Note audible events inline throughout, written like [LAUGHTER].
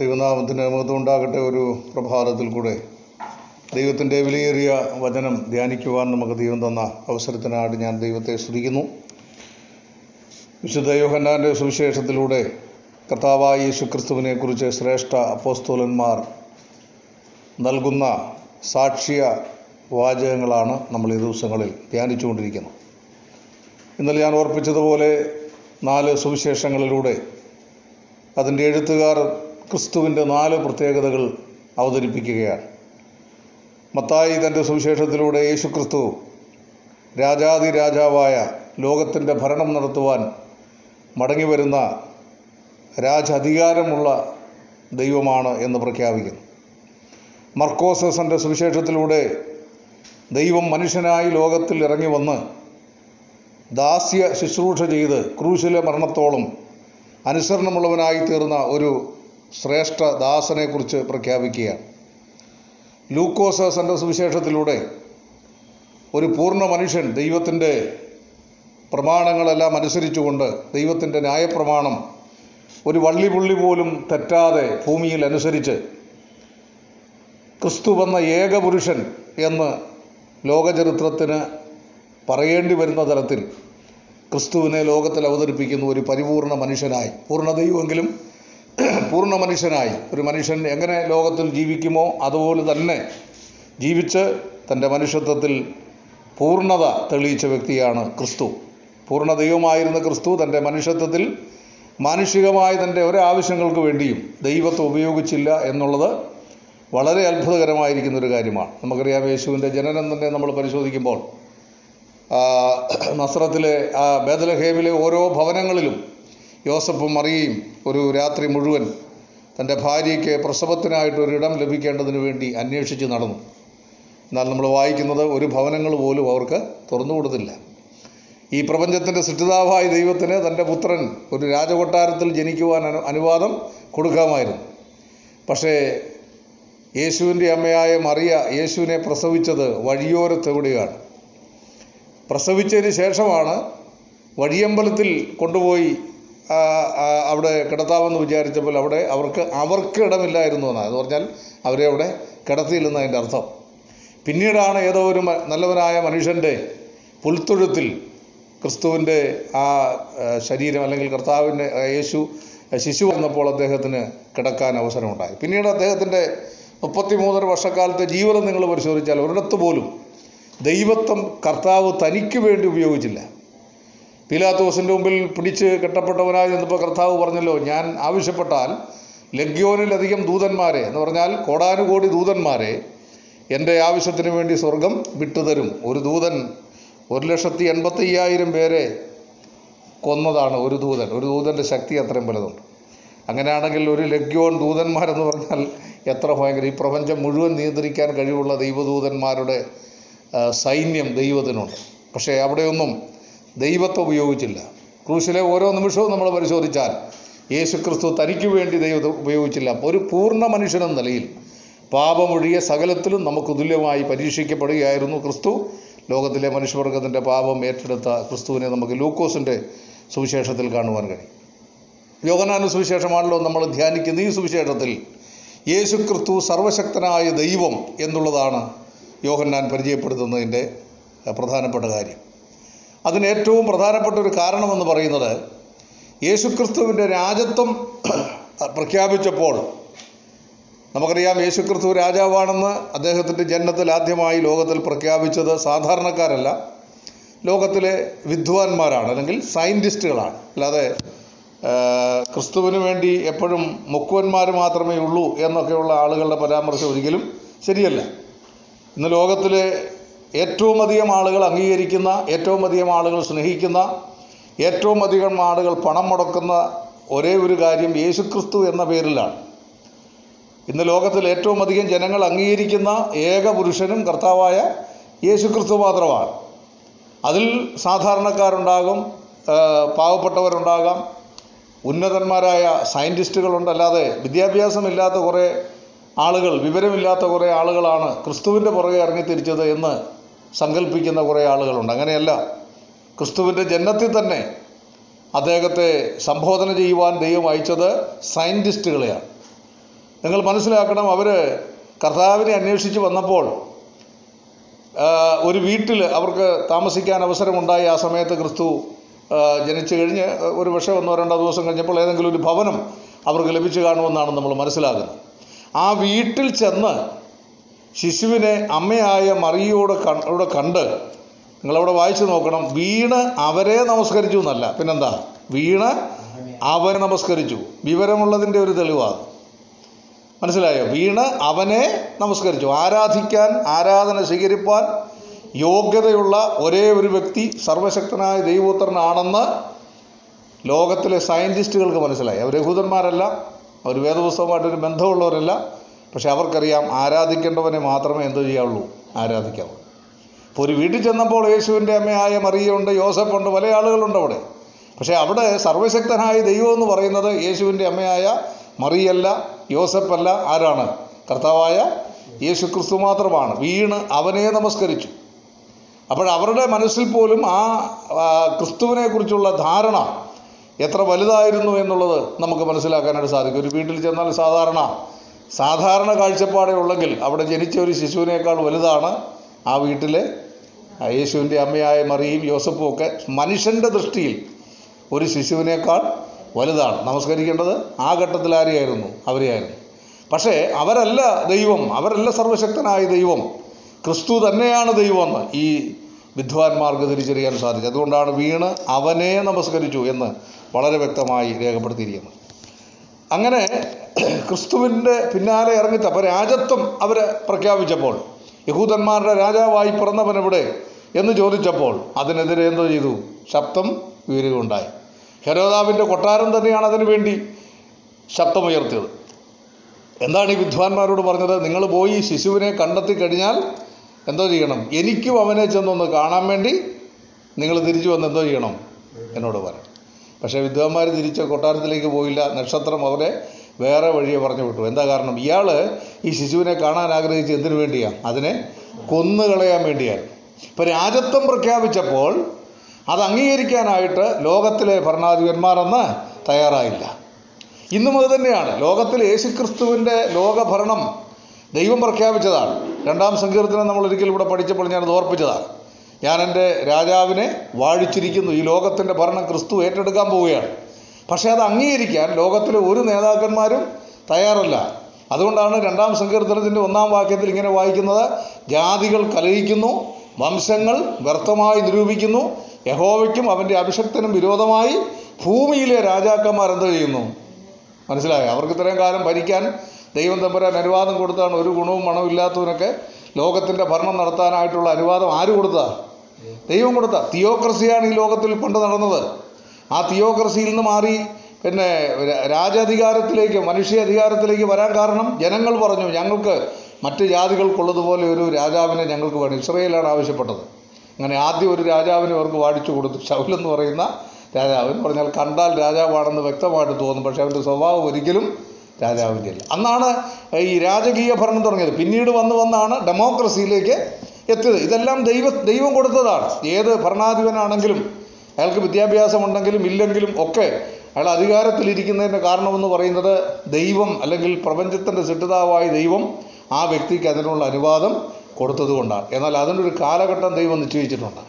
ദൈവനാമത്തിന് മഹത്വം ഉണ്ടാകട്ടെ ഒരു പ്രഭാതത്തിൽ കൂടെ. ദൈവത്തിന്റെ വിലയേറിയ വചനം ധ്യാനിക്കുവാൻ നമുക്ക് ദൈവം തന്ന അവസരത്തിനായിട്ട് ഞാൻ ദൈവത്തെ സ്തുതിക്കുന്നു. വിശുദ്ധ യോഹന്നാന്റെ സുവിശേഷത്തിലൂടെ കർത്താവായ യേശു ക്രിസ്തുവിനെക്കുറിച്ച് ശ്രേഷ്ഠ അപ്പോസ്തോലന്മാർ നൽകുന്ന സാക്ഷ്യ വാചകങ്ങളാണ് നമ്മൾ ഈ ദിവസങ്ങളിൽ ധ്യാനിച്ചുകൊണ്ടിരിക്കുന്നത്. ഇന്നലെ ഞാൻ ഓർപ്പിച്ചതുപോലെ നാല് സുവിശേഷങ്ങളിലൂടെ അതിന്റെ എഴുത്തുകാർ ക്രിസ്തുവിന്റെ നാല് പ്രത്യേകതകൾ അവതരിപ്പിക്കുകയാണ്. മത്തായി തന്റെ സുവിശേഷത്തിലൂടെ യേശു ക്രിസ്തു രാജാതി രാജാവായ ലോകത്തിന്റെ ഭരണം നടത്തുവാൻ മടങ്ങി വരുന്ന രാജധികാരമുള്ള ദൈവമാണ് എന്ന് പ്രഖ്യാപിക്കുന്നു. മർക്കോസസിന്റെ സുവിശേഷത്തിലൂടെ ദൈവം മനുഷ്യനായി ലോകത്തിൽ ഇറങ്ങി വന്ന് ദാസ്യ ശുശ്രൂഷ ചെയ്ത് ക്രൂശിലെ മരണത്തോളം അനുസരണമുള്ളവനായി തീർന്ന ഒരു ശ്രേഷ്ഠ ദാസനെക്കുറിച്ച് പ്രഖ്യാപിക്കുകയാണ് ലൂക്കോസസിന്റെ സുവിശേഷത്തിലൂടെ ഒരു പൂർണ മനുഷ്യൻ ദൈവത്തിന്റെ പ്രമാണങ്ങളെല്ലാം അനുസരിച്ചുകൊണ്ട് ദൈവത്തിന്റെ ന്യായപ്രമാണം ഒരു വള്ളിപുള്ളി പോലും തെറ്റാതെ ഭൂമിയിൽ അനുസരിച്ച് ക്രിസ്തു വന്ന ഏകപുരുഷൻ എന്ന് ലോകചരിത്രത്തിന് പറയേണ്ടി വരുന്ന തരത്തിൽ ക്രിസ്തുവിനെ ലോകത്തിൽ അവതരിപ്പിക്കുന്ന ഒരു പരിപൂർണ മനുഷ്യനായി പൂർണ ദൈവമെങ്കിലും പൂർണ മനുഷ്യനായി. ഒരു മനുഷ്യൻ എങ്ങനെ ലോകത്തിൽ ജീവിക്കുമോ അതുപോലെ തന്നെ ജീവിച്ച് തന്റെ മനുഷ്യത്വത്തിൽ പൂർണത തെളിയിച്ച വ്യക്തിയാണ് ക്രിസ്തു. പൂർണ ദൈവമായിരുന്ന ക്രിസ്തു തന്റെ മനുഷ്യത്വത്തിൽ മാനുഷികമായ തന്റെ ഒരാവശ്യങ്ങൾക്ക് വേണ്ടിയും ദൈവത്തെ ഉപയോഗിച്ചില്ല എന്നുള്ളത് വളരെ അത്ഭുതകരമായിരിക്കുന്ന ഒരു കാര്യമാണ്. നമുക്കറിയാം യേശുവിന്റെ ജനനം തന്നെ നമ്മൾ പരിശോധിക്കുമ്പോൾ നസ്രത്തിലെ ആ ബേദലഹേമിലെ ഓരോ ഭവനങ്ങളിലും യോസഫും മറിയയും ഒരു രാത്രി മുഴുവൻ തന്റെ ഭാര്യയ്ക്ക് പ്രസവത്തിനായിട്ട് ഒരിടം ലഭിക്കേണ്ടതിന് വേണ്ടി അന്വേഷിച്ച് നടന്നു. എന്നാൽ നമ്മൾ വായിക്കുന്നത് ഒരു ഭവനങ്ങൾ പോലും അവർക്ക് തുറന്നു കൊടുത്തില്ല. ഈ പ്രപഞ്ചത്തിന്റെ സൃഷ്ടിതാവായ ദൈവത്തിന് തന്റെ പുത്രൻ ഒരു രാജകൊട്ടാരത്തിൽ ജനിക്കുവാൻ അനു അനുവാദം കൊടുക്കാമായിരുന്നു. പക്ഷേ യേശുവിന്റെ അമ്മയായ മറിയ യേശുവിനെ പ്രസവിച്ചത് വഴിയോരത്തെവിടെയാണ്? പ്രസവിച്ചതിന് ശേഷമാണ് വഴിയമ്പലത്തിൽ കൊണ്ടുപോയി അവിടെ കിടത്താമെന്ന് വിചാരിച്ചപ്പോൾ അവിടെ അവർക്ക് അവർക്ക് ഇടമില്ലായിരുന്നു എന്നാണ്. എന്ന് പറഞ്ഞാൽ അവരെ അവിടെ കിടത്തിയില്ലെന്ന് അതിന്റെ അർത്ഥം. പിന്നീടാണ് ഏതോ ഒരു നല്ലവനായ മനുഷ്യന്റെ പുൽത്തൊഴുത്തിൽ ക്രിസ്തുവിന്റെ ആ ശരീരം അല്ലെങ്കിൽ കർത്താവിന്റെ യേശു ശിശു വന്നപ്പോൾ അദ്ദേഹത്തിന് കിടക്കാൻ അവസരമുണ്ടായി. പിന്നീട് അദ്ദേഹത്തിന്റെ മുപ്പത്തി മൂന്നര വർഷക്കാലത്തെ ജീവിതം നിങ്ങൾ പരിശോധിച്ചാൽ ഒരിടത്ത് പോലും ദൈവത്വം കർത്താവ് തനിക്ക് വേണ്ടി ഉപയോഗിച്ചില്ല. പീലാത്തോസിന്റെ മുമ്പിൽ പിടിച്ച് കെട്ടപ്പെട്ടവനായി നിന്നപ്പോൾ കർത്താവ് പറഞ്ഞല്ലോ ഞാൻ ആവശ്യപ്പെട്ടാൽ ലഗ്യോനിലധികം ദൂതന്മാരെ എന്ന് പറഞ്ഞാൽ കോടാനുകോടി ദൂതന്മാരെ എന്റെ ആവശ്യത്തിന് വേണ്ടി സ്വർഗം വിട്ടുതരും. ഒരു ദൂതൻ ഒരു ലക്ഷത്തി എൺപത്തി അയ്യായിരം പേരെ കൊന്നതാണ് ഒരു ദൂതൻ. ഒരു ദൂതന്റെ ശക്തി അത്രയും വലുതുണ്ട്. അങ്ങനെയാണെങ്കിൽ ഒരു ലഗ്യോൺ ദൂതന്മാരെന്ന് പറഞ്ഞാൽ എത്ര ഭയങ്കര ഈ പ്രപഞ്ചം മുഴുവൻ നിയന്ത്രിക്കാൻ കഴിവുള്ള ദൈവദൂതന്മാരുടെ സൈന്യം ദൈവത്തിനുണ്ട്. പക്ഷേ അവിടെയൊന്നും ദൈവത്തെ ഉപയോഗിച്ചില്ല. ക്രൂശിലെ ഓരോ നിമിഷവും നമ്മൾ പരിശോധിച്ചാൽ യേശു ക്രിസ്തു തനിക്ക് വേണ്ടി ദൈവത്തെ ഉപയോഗിച്ചില്ല. ഒരു പൂർണ മനുഷ്യനെന്ന നിലയിൽ പാപമൊഴിയ സകലത്തിലും നമുക്ക് തുല്യമായി പരീക്ഷിക്കപ്പെടുകയായിരുന്നു ക്രിസ്തു. ലോകത്തിലെ മനുഷ്യവർഗത്തിന്റെ പാപം ഏറ്റെടുത്ത ക്രിസ്തുവിനെ നമുക്ക് ലൂക്കോസിന്റെ സുവിശേഷത്തിൽ കാണുവാൻ കഴിയും. യോഗനാന സുവിശേഷമാണല്ലോ നമ്മൾ ധ്യാനിക്കുന്ന ഈ സുവിശേഷത്തിൽ യേശു ക്രിസ്തു സർവശക്തനായ ദൈവം എന്നുള്ളതാണ് യോഹന്നാൻ പരിചയപ്പെടുത്തുന്നതിന്റെ പ്രധാനപ്പെട്ട കാര്യം. അതിന് ഏറ്റവും പ്രധാനപ്പെട്ട ഒരു കാരണമെന്ന് പറയുന്നത് യേശുക്രിസ്തുവിന്റെ രാജത്വം [CLEARS THROAT] പ്രഖ്യാപിച്ചപ്പോൾ നമുക്കറിയാം യേശുക്രിസ്തു രാജാവാണെന്ന് അദ്ദേഹത്തിന്റെ ജന്മത്തിൽ ആദ്യമായി ലോകത്തിൽ പ്രഖ്യാപിച്ചത് സാധാരണക്കാരല്ല. ലോകത്തിലെ വിദ്വാൻമാരാണ് അല്ലെങ്കിൽ സയന്റിസ്റ്റുകളാണ്. അല്ലാതെ ക്രിസ്തുവിന് വേണ്ടി എപ്പോഴും മുക്കുവന്മാർ മാത്രമേ ഉള്ളൂ എന്നൊക്കെയുള്ള ആളുകളുടെ പരാമർശം ഒരിക്കലും ശരിയല്ല. ഇന്ന് ലോകത്തിലെ ഏറ്റവും അധികം ആളുകൾ അംഗീകരിക്കുന്ന ഏറ്റവും അധികം ആളുകൾ സ്നേഹിക്കുന്ന ഏറ്റവും അധികം ആളുകൾ പണം മുടക്കുന്ന ഒരേ ഒരു കാര്യം യേശുക്രിസ്തു എന്ന പേരിലാണ്. ഇന്ന് ലോകത്തിൽ ഏറ്റവും അധികം ജനങ്ങൾ അംഗീകരിക്കുന്ന ഏക പുരുഷനും കർത്താവായ യേശുക്രിസ്തു മാത്രമാണ്. അതിൽ സാധാരണക്കാരുണ്ടാകും പാവപ്പെട്ടവരുണ്ടാകാം ഉന്നതന്മാരായ സയന്റിസ്റ്റുകളുണ്ട് അല്ലാതെ വിദ്യാഭ്യാസമില്ലാത്ത കുറേ ആളുകൾ വിവരമില്ലാത്ത കുറേ ആളുകളാണ് ക്രിസ്തുവിന്റെ പുറകെ ഇറങ്ങിത്തിരിച്ചത് എന്ന് സങ്കല്പിക്കുന്ന കുറേ ആളുകളുണ്ട്. അങ്ങനെയല്ല. ക്രിസ്തുവിന്റെ ജന്മത്തിൽ തന്നെ അദ്ദേഹത്തെ സംബോധന ചെയ്യുവാൻ ദൈവം അയച്ചത് സയന്റിസ്റ്റുകളെയാണ് നിങ്ങൾ മനസ്സിലാക്കണം അവർ കർത്താവിനെ അന്വേഷിച്ച് വന്നപ്പോൾ ഒരു വീട്ടിൽ അവർക്ക് താമസിക്കാൻ അവസരമുണ്ടായി. ആ സമയത്ത് ക്രിസ്തു ജനിച്ചു കഴിഞ്ഞ് ഒരു പക്ഷേ ഒന്നോ രണ്ടോ ദിവസം കഴിഞ്ഞപ്പോൾ ഏതെങ്കിലും ഒരു ഭവനം അവർക്ക് ലഭിച്ചു കാണുമെന്നാണ് നമ്മൾ മനസ്സിലാക്കുന്നത് ആ വീട്ടിൽ ചെന്ന് ശിശുവിനെ അമ്മയായ മറിയോട് കണ്ട് കണ്ട് നിങ്ങളവിടെ വായിച്ചു നോക്കണം. വീണ് അവരെ നമസ്കരിച്ചു എന്നല്ല. പിന്നെന്താ? വീണ് അവനെ നമസ്കരിച്ചു. വിവരമുള്ളതിന്റെ ഒരു തെളിവാണ് മനസ്സിലായോ? വീണ് അവനെ നമസ്കരിച്ചു. ആരാധിക്കാൻ ആരാധന സ്വീകരിപ്പാൻ യോഗ്യതയുള്ള ഒരേ ഒരു വ്യക്തി സർവശക്തനായ ദൈവോത്തരനാണെന്ന് ലോകത്തിലെ സയന്റിസ്റ്റുകൾക്ക് മനസ്സിലായി. അവർ യഹൂദന്മാരല്ല അവർ വേദപുസ്തകമായിട്ടൊരു ബന്ധമുള്ളവരല്ല. പക്ഷെ അവർക്കറിയാം ആരാധിക്കേണ്ടവനെ മാത്രമേ എന്തു ചെയ്യാവുള്ളൂ? ആരാധിക്കാവൂ. ഇപ്പോൾ ഒരു വീട്ടിൽ ചെന്നപ്പോൾ യേശുവിന്റെ അമ്മയായ മറിയുണ്ട് യോസഫുണ്ട് പല ആളുകളുണ്ട് അവിടെ. പക്ഷേ അവിടെ സർവശക്തനായ ദൈവം എന്ന് പറയുന്നത് യേശുവിന്റെ അമ്മയായ മറിയല്ല യോസഫല്ല ആരാണ്? കർത്താവായ യേശു ക്രിസ്തു മാത്രമാണ്. വീണ് അവനെ നമസ്കരിച്ചു. അപ്പോഴവരുടെ മനസ്സിൽ പോലും ആ, ക്രിസ്തുവിനെക്കുറിച്ചുള്ള ധാരണ എത്ര വലുതായിരുന്നു എന്നുള്ളത് നമുക്ക് മനസ്സിലാക്കാനായിട്ട് സാധിക്കും. ഒരു വീട്ടിൽ ചെന്നാൽ സാധാരണ സാധാരണ കാഴ്ചപ്പാടേ ഉള്ളെങ്കിൽ അവിടെ ജനിച്ച ഒരു ശിശുവിനേക്കാൾ വലുതാണ് ആ വീട്ടിലെ യേശുവിന്റെ അമ്മയായ മറിയും യോസഫും ഒക്കെ മനുഷ്യന്റെ ദൃഷ്ടിയിൽ ഒരു ശിശുവിനേക്കാൾ വലുതാണ്. നമസ്കരിക്കേണ്ടത് ആ ഘട്ടത്തിൽ ആരെയായിരുന്നു? അവരെയായിരുന്നു. പക്ഷേ അവരല്ല ദൈവം അവരല്ല സർവശക്തനായ ദൈവം. ക്രിസ്തു തന്നെയാണ് ദൈവമെന്ന് ഈ വിദ്വാൻമാർക്ക് തിരിച്ചറിയാൻ സാധിച്ചു. അതുകൊണ്ടാണ് വീണ് അവനെ നമസ്കരിച്ചു എന്ന് വളരെ വ്യക്തമായി രേഖപ്പെടുത്തിയിരിക്കുന്നത്. അങ്ങനെ ക്രിസ്തുവിന്റെ പിന്നാലെ ഇറങ്ങിത്ത അപ്പോൾ രാജത്വം അവർ പ്രഖ്യാപിച്ചപ്പോൾ യഹൂദന്മാരുടെ രാജാവായി പിറന്നവൻ എവിടെ എന്ന് ചോദിച്ചപ്പോൾ അതിനെതിരെ എന്തോ ചെയ്തു? ശബ്ദം ഉയരുകയുണ്ടായി. ഹെരോദാവിന്റെ കൊട്ടാരം തന്നെയാണ് അതിനു വേണ്ടി ശബ്ദമുയർത്തിയത് എന്താണ് ഈ വിദ്വാൻമാരോട് പറഞ്ഞത്? നിങ്ങൾ പോയി ശിശുവിനെ കണ്ടെത്തി കഴിഞ്ഞാൽ എന്തോ ചെയ്യണം? എനിക്കും അവനെ ചെന്നൊന്ന് കാണാൻ വേണ്ടി നിങ്ങൾ തിരിച്ചു വന്ന് എന്തോ ചെയ്യണം എന്നോട് പറയാം പക്ഷേ വിദ്വാൻമാർ തിരിച്ച് കൊട്ടാരത്തിലേക്ക് പോയില്ല. നക്ഷത്രം അവരെ വേറെ വഴിയെ പറഞ്ഞു വിട്ടു. എന്താ കാരണം? ഇയാൾ ഈ ശിശുവിനെ കാണാൻ ആഗ്രഹിച്ച് എന്തിനു വേണ്ടിയാണ് അതിനെ കൊന്നുകളയാൻ വേണ്ടിയാണ് ഇപ്പം രാജത്വം പ്രഖ്യാപിച്ചപ്പോൾ അത് അംഗീകരിക്കാനായിട്ട് ലോകത്തിലെ ഭരണാധിപന്മാരെന്ന് തയ്യാറായില്ല. ഇന്നും അത് തന്നെയാണ് ലോകത്തിൽ യേശുക്രിസ്തുവിന്റെ ലോകഭരണം ദൈവം പ്രഖ്യാപിച്ചതാണ്. രണ്ടാം സങ്കീർത്തനം നമ്മൾ ഒരിക്കൽ ഇവിടെ പഠിച്ചപ്പോൾ ഞാനത് ഓർപ്പിച്ചതാണ്. ഞാൻ എന്റെ രാജാവിനെ വാഴിച്ചിരിക്കുന്നു. ഈ ലോകത്തിന്റെ ഭരണം ക്രിസ്തു ഏറ്റെടുക്കാൻ പോവുകയാണ്. പക്ഷേ അത് അംഗീകരിക്കാൻ ലോകത്തിലെ ഒരു നേതാക്കന്മാരും തയ്യാറല്ല. അതുകൊണ്ടാണ് രണ്ടാം സങ്കീർത്തനത്തിന്റെ ഒന്നാം വാക്യത്തിൽ ഇങ്ങനെ വായിക്കുന്നത് ജാതികൾ കലഹിക്കുന്നു വംശങ്ങൾ വ്യർത്ഥമായി നിരൂപിക്കുന്നു യഹോവയ്ക്കും അവന്റെ അഭിഷക്തനും വിരോധമായി ഭൂമിയിലെ രാജാക്കന്മാർ എന്ത് ചെയ്യുന്നു? മനസ്സിലായോ? അവർക്ക് ഇത്രയും കാലം ഭരിക്കാൻ ദൈവം തമ്പുരാൻ അനുവാദം കൊടുത്താണ് ഒരു ഗുണവും മണവും ഇല്ലാത്തവനൊക്കെ ലോകത്തിന്റെ ഭരണം നടത്താനായിട്ടുള്ള അനുവാദം ആര് കൊടുത്താ? ദൈവം കൊടുത്ത. തിയോക്രസിയാണ് ഈ ലോകത്തിൽ പണ്ട് നടന്നത്. ആ തിയോക്രസിയിൽ നിന്ന് മാറി പിന്നെ രാജാധികാരത്തിലേക്ക് മനുഷ്യ അധികാരത്തിലേക്ക് വരാൻ കാരണം ജനങ്ങൾ പറഞ്ഞു ഞങ്ങൾക്ക് മറ്റ് ജാതികൾക്കുള്ളതുപോലെ ഒരു രാജാവിനെ ഞങ്ങൾക്ക് വേണം. ഇസ്രയേലാണ് ആവശ്യപ്പെട്ടത്. അങ്ങനെ ആദ്യം ഒരു രാജാവിനെ അവർക്ക് വാടിച്ചു കൊടുത്തു. ശൗലെന്ന് പറയുന്ന രാജാവ് എന്ന് പറഞ്ഞാൽ കണ്ടാൽ രാജാവാണെന്ന് വ്യക്തമായിട്ട് തോന്നും. പക്ഷേ അവന്റെ സ്വഭാവം ഒരിക്കലും രാജാവിന്റെ അല്ല. അന്നാണ് ഈ രാജകീയ ഭരണം തുടങ്ങിയത്. പിന്നീട് വന്ന് വന്നാണ് ഡെമോക്രസിയിലേക്ക് എത്തിയത്. ഇതെല്ലാം ദൈവ ദൈവം കൊടുത്തതാണ്. ഏത് ഭരണാധിപനാണെങ്കിലും അയാൾക്ക് വിദ്യാഭ്യാസമുണ്ടെങ്കിലും ഇല്ലെങ്കിലും ഒക്കെ അയാൾ അധികാരത്തിലിരിക്കുന്നതിന്റെ കാരണമെന്ന് പറയുന്നത് ദൈവം അല്ലെങ്കിൽ പ്രപഞ്ചത്തിന്റെ സിട്ടിതാവായ ദൈവം ആ വ്യക്തിക്ക് അതിനുള്ള അനുവാദം കൊടുത്തതുകൊണ്ടാണ്. എന്നാൽ അതിനൊരു കാലഘട്ടം ദൈവം നിശ്ചയിച്ചിട്ടുണ്ട്.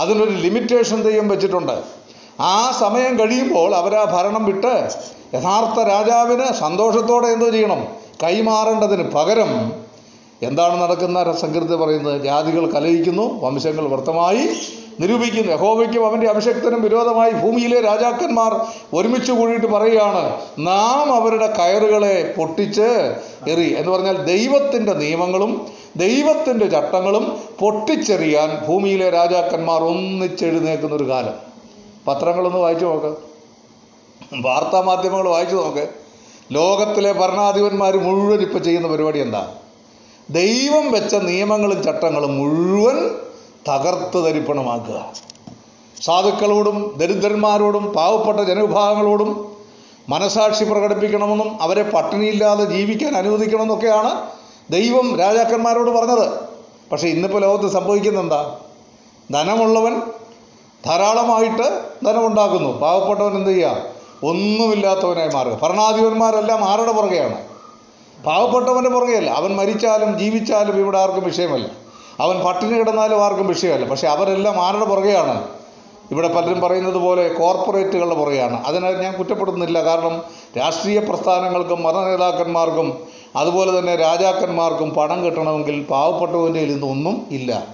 അതിനൊരു ലിമിറ്റേഷൻ ദൈവം വെച്ചിട്ടുണ്ട്. ആ സമയം കഴിയുമ്പോൾ അവർ ആ ഭരണം വിട്ട് യഥാർത്ഥ രാജാവിന് സന്തോഷത്തോടെ എന്തോ ചെയ്യണം? കൈമാറേണ്ടതിന് പകരം എന്താണ് നടക്കുന്ന? സംഗീതത്തെ പറയുന്നത് ജാതികൾ കലഹിക്കുന്നു വംശങ്ങൾ വ്യർത്ഥമായി നിരൂപിക്കുന്നു. യഹോവയ്ക്കും അവന്റെ അഭിഷക്തനും വിരോധമായി ഭൂമിയിലെ രാജാക്കന്മാർ ഒരുമിച്ച് കൂടിയിട്ട് പറയുകയാണ് നാം അവരുടെ കയറുകളെ പൊട്ടിച്ച് എറി. എന്ന് പറഞ്ഞാൽ ദൈവത്തിന്റെ നിയമങ്ങളും ദൈവത്തിന്റെ ചട്ടങ്ങളും പൊട്ടിച്ചെറിയാൻ ഭൂമിയിലെ രാജാക്കന്മാർ ഒന്നിച്ചെഴുന്നേക്കുന്ന ഒരു കാലം. പത്രങ്ങളൊന്ന് വായിച്ചു നോക്ക്. വാർത്താ മാധ്യമങ്ങൾ വായിച്ചു നോക്ക്. ലോകത്തിലെ ഭരണാധിപന്മാർ മുഴുവൻ ഇപ്പോൾ ചെയ്യുന്ന പരിപാടി എന്താ? ദൈവം വെച്ച നിയമങ്ങളും ചട്ടങ്ങളും മുഴുവൻ തകർത്ത് തരിപ്പണമാക്കുക. സാധുക്കളോടും ദരിദ്രന്മാരോടും പാവപ്പെട്ട ജനവിഭാഗങ്ങളോടും മനസാക്ഷി പ്രകടിപ്പിക്കണമെന്നും അവരെ പട്ടിണിയില്ലാതെ ജീവിക്കാൻ അനുവദിക്കണമെന്നൊക്കെയാണ് ദൈവം രാജാക്കന്മാരോട് പറഞ്ഞത്. പക്ഷേ ഇന്നിപ്പോൾ ലോകത്ത് സംഭവിക്കുന്ന എന്താ ധനമുള്ളവൻ ധാരാളമായിട്ട് ധനമുണ്ടാക്കുന്നു. പാവപ്പെട്ടവൻ എന്ത് ചെയ്യുക ഒന്നുമില്ലാത്തവനായി മാറുക. ഭരണാധിപന്മാരെല്ലാം ആരുടെ പുറകെയാണ്? പാവപ്പെട്ടവന്റെ പുറകെയല്ല. അവൻ മരിച്ചാലും ജീവിച്ചാലും ഇവിടെ ആർക്കും വിഷയമല്ല. അവൻ പട്ടിണി കിടന്നാലും ആർക്കും വിഷയമല്ല. പക്ഷെ അവരെല്ലാം ആരുടെ പുറകെയാണ്? ഇവിടെ പലരും പറയുന്നത് പോലെ കോർപ്പറേറ്റുകളുടെ പുറകെയാണ്. അതിനെ ഞാൻ കുറ്റപ്പെടുന്നില്ല കാരണം രാഷ്ട്രീയ പ്രസ്ഥാനങ്ങൾക്കും മതനേതാക്കന്മാർക്കും അതുപോലെ തന്നെ രാജാക്കന്മാർക്കും പണം കിട്ടണമെങ്കിൽ പാവപ്പെട്ടവന്റെ കയ്യിൽ ഇന്നൊന്നും ഇല്ല.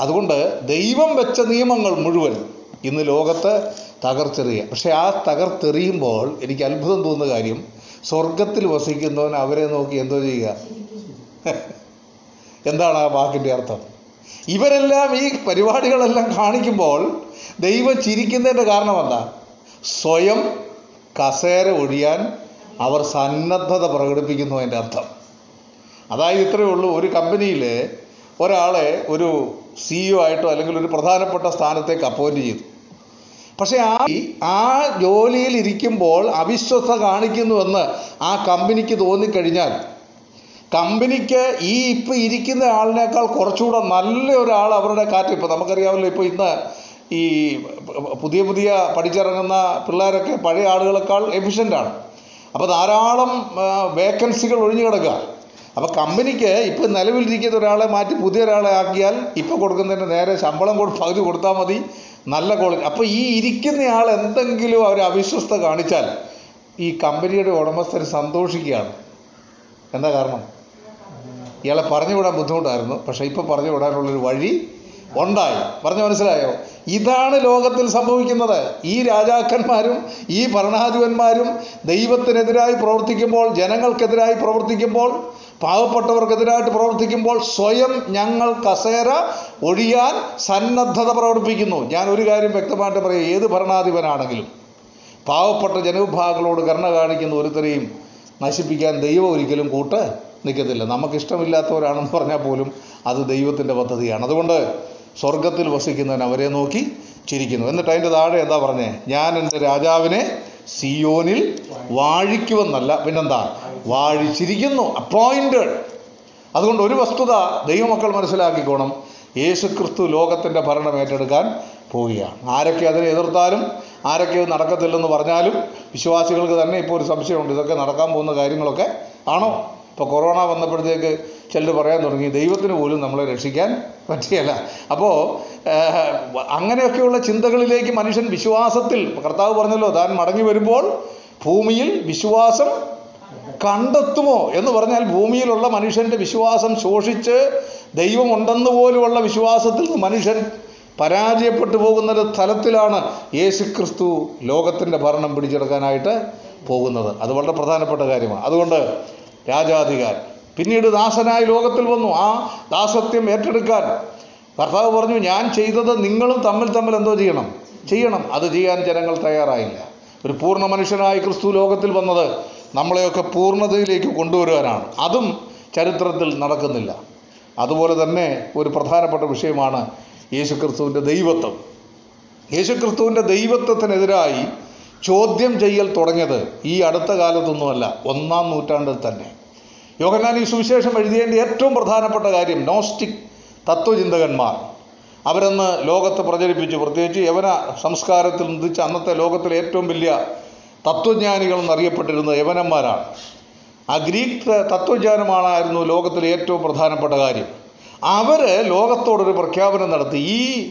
അതുകൊണ്ട് ദൈവം വെച്ച നിയമങ്ങൾ മുഴുവൻ ഇന്ന് ലോകത്ത് തകർത്തെറിയുക പക്ഷേ ആ തകർത്തെറിയുമ്പോൾ എനിക്ക് അത്ഭുതം തോന്നുന്ന കാര്യം സ്വർഗത്തിൽ വസിക്കുന്നവൻ അവരെ നോക്കി എന്തോ ചെയ്യുക. എന്താണ് ആ വാക്കിന്റെ അർത്ഥം? ഇവരെല്ലാം ഈ പരിപാടികളെല്ലാം കാണിക്കുമ്പോൾ ദൈവം ചിരിക്കുന്നതിന്റെ കാരണം എന്താ? സ്വയം കസേര ഒഴിയാൻ അവർ സന്നദ്ധത പ്രകടിപ്പിക്കുന്നു അതിന്റെ അർത്ഥം. അതായത് ഇത്രയേ ഉള്ളൂ ഒരു കമ്പനിയിൽ ഒരാളെ ഒരു സിഇഒ ആയിട്ടോ അല്ലെങ്കിൽ ഒരു പ്രധാനപ്പെട്ട സ്ഥാനത്തേക്ക് അപ്പോയിന്റ് ചെയ്തു പക്ഷേ ആ ആ ജോലിയിൽ ഇരിക്കുമ്പോൾ അവിശ്വസ്ത കാണിക്കുന്നുവെന്ന് ആ കമ്പനിക്ക് തോന്നിക്കഴിഞ്ഞാൽ കമ്പനിക്ക് ഈ ഇപ്പം ഇരിക്കുന്ന ആളിനേക്കാൾ കുറച്ചുകൂടെ നല്ല ഒരാൾ അവരുടെ കാറ്റ് ഇപ്പോൾ നമുക്കറിയാമല്ലോ ഇപ്പോൾ ഇന്ന് ഈ പുതിയ പുതിയ പഠിച്ചിറങ്ങുന്ന പിള്ളേരൊക്കെ പഴയ ആളുകളെക്കാൾ എഫിഷ്യന്റാണ് അപ്പോൾ ധാരാളം വേക്കൻസികൾ ഒഴിഞ്ഞു കിടക്കുക. അപ്പോൾ കമ്പനിക്ക് ഇപ്പോൾ നിലവിലിരിക്കുന്ന ഒരാളെ മാറ്റി പുതിയ ഒരാളെ ആക്കിയാൽ ഇപ്പോൾ കൊടുക്കുന്നതിന് നേരെ ശമ്പളം കൊടു പകുതി കൊടുത്താൽ മതി. നല്ല ക്വാളിറ്റി അപ്പോൾ ഈ ഇരിക്കുന്ന ആൾ എന്തെങ്കിലും അവർ അവിശ്വസ്ത കാണിച്ചാൽ ഈ കമ്പനിയുടെ ഉടമസ്ഥർ സന്തോഷിക്കുകയാണ്. എന്താ കാരണം? ഇയാളെ പറഞ്ഞു വിടാൻ ബുദ്ധിമുട്ടായിരുന്നു. പക്ഷേ ഇപ്പോൾ പറഞ്ഞു വിടാനുള്ളൊരു വഴി ഉണ്ടായി. പറഞ്ഞു മനസ്സിലായോ? ഇതാണ് ലോകത്തിൽ സംഭവിക്കുന്നത്. ഈ രാജാക്കന്മാരും ഈ ഭരണാധിപന്മാരും ദൈവത്തിനെതിരായി പ്രവർത്തിക്കുമ്പോൾ ജനങ്ങൾക്കെതിരായി പ്രവർത്തിക്കുമ്പോൾ പാവപ്പെട്ടവർക്കെതിരായിട്ട് പ്രവർത്തിക്കുമ്പോൾ സ്വയം ഞങ്ങൾ കസേര ഒഴിയാൻ സന്നദ്ധത പ്രകടിപ്പിക്കുന്നു ഞാൻ ഒരു കാര്യം വ്യക്തമായിട്ട് പറയും. ഏത് ഭരണാധിപനാണെങ്കിലും പാവപ്പെട്ട ജനവിഭാഗങ്ങളോട് കരുണ കാണിക്കുന്ന ഒരുത്തരെയും നശിപ്പിക്കാൻ ദൈവം ഒരിക്കലും കൂട്ട് നിൽക്കത്തില്ല. നമുക്കിഷ്ടമില്ലാത്തവരാണെന്ന് പറഞ്ഞാൽ പോലും അത് ദൈവത്തിന്റെ പദ്ധതിയാണ്. അതുകൊണ്ട് സ്വർഗത്തിൽ വസിക്കുന്നവൻ അവരെ നോക്കി ചിരിക്കുന്നു. എന്നിട്ട് അതിന്റെ താഴെ എന്താ പറഞ്ഞേ? ഞാൻ എന്റെ രാജാവിനെ സിയോനിൽ വാഴിക്കുമെന്നല്ല പിന്നെന്താ? വാഴിച്ചിരിക്കുന്നു അപ്പോയിന്റഡ് അതുകൊണ്ട് ഒരു വസ്തുത ദൈവമക്കൾ മനസ്സിലാക്കിക്കോണം. യേശുക്രിസ്തു ലോകത്തിന്റെ ഭരണം ഏറ്റെടുക്കാൻ പോവുകയാണ്. ആരൊക്കെ അതിനെ എതിർത്താലും ആരൊക്കെ അത് നടക്കത്തില്ലെന്ന് പറഞ്ഞാലും വിശ്വാസികൾക്ക് തന്നെ ഇപ്പോൾ ഒരു സംശയമുണ്ട്. ഇതൊക്കെ നടക്കാൻ പോകുന്ന കാര്യങ്ങളൊക്കെ ആണോ? ഇപ്പോൾ കൊറോണ വന്നപ്പോഴത്തേക്ക് ചിലർ പറയാൻ തുടങ്ങി ദൈവത്തിന് പോലും നമ്മളെ രക്ഷിക്കാൻ പറ്റിയല്ല. അപ്പോൾ അങ്ങനെയൊക്കെയുള്ള ചിന്തകളിലേക്ക് മനുഷ്യൻ വിശ്വാസത്തിൽ കർത്താവ് പറഞ്ഞല്ലോ താൻ മടങ്ങി വരുമ്പോൾ ഭൂമിയിൽ വിശ്വാസം കണ്ടെത്തുമോ? എന്ന് പറഞ്ഞാൽ ഭൂമിയിലുള്ള മനുഷ്യന്റെ വിശ്വാസം ശോഷിച്ച് ദൈവമുണ്ടെന്ന് പോലുമുള്ള വിശ്വാസത്തിൽ മനുഷ്യൻ പരാജയപ്പെട്ടു പോകുന്ന തലത്തിലാണ് യേശു ക്രിസ്തു ലോകത്തിന്റെ ഭരണം പിടിച്ചെടുക്കാനായിട്ട് പോകുന്നത്. അത് വളരെ പ്രധാനപ്പെട്ട കാര്യമാണ്. അതുകൊണ്ട് രാജാധികാരൻ പിന്നീട് ദാസനായി ലോകത്തിൽ വന്നു. ആ ദാസത്യം ഏറ്റെടുക്കാൻ കർത്താവ് പറഞ്ഞു ഞാൻ ചെയ്തത് നിങ്ങളും തമ്മിൽ തമ്മിൽ എന്തോ ചെയ്യണം. ചെയ്യണം. അത് ചെയ്യാൻ ജനങ്ങൾ തയ്യാറായില്ല. ഒരു പൂർണ മനുഷ്യനായി ക്രിസ്തു ലോകത്തിൽ വന്നത് നമ്മളെയൊക്കെ പൂർണതയിലേക്ക് കൊണ്ടുവരുവാനാണ്. അതും ചരിത്രത്തിൽ നടക്കുന്നില്ല. അതുപോലെ തന്നെ ഒരു പ്രധാനപ്പെട്ട വിഷയമാണ് യേശുക്രിസ്തുവിന്റെ ദൈവത്വം. യേശുക്രിസ്തുവിന്റെ ദൈവത്വത്തിനെതിരായി ചോദ്യം ചെയ്യൽ തുടങ്ങിയത് ഈ അടുത്ത കാലത്തൊന്നുമല്ല ഒന്നാം നൂറ്റാണ്ടിൽ തന്നെ. യോഹന്നാൻ ഈ സുവിശേഷം എഴുതിയതിന്റെ ഏറ്റവും പ്രധാനപ്പെട്ട കാര്യം നോസ്റ്റിക് തത്വചിന്തകന്മാർ. അവരെന്ന് ലോകത്ത് പ്രചരിപ്പിച്ചു. പ്രത്യേകിച്ച് യവന സംസ്കാരത്തിൽ നിന്നിച്ച് അന്നത്തെ ലോകത്തിലെ ഏറ്റവും വലിയ തത്വജ്ഞാനികൾ എന്നറിയപ്പെട്ടിരുന്ന യവനന്മാരാണ്. ആ ഗ്രീക്ക് തത്വജ്ഞാനമാണായിരുന്നു ലോകത്തിലെ ഏറ്റവും പ്രധാനപ്പെട്ട കാര്യം. അവർ ലോകത്തോടൊരു പ്രഖ്യാപനം നടത്തി. ഈ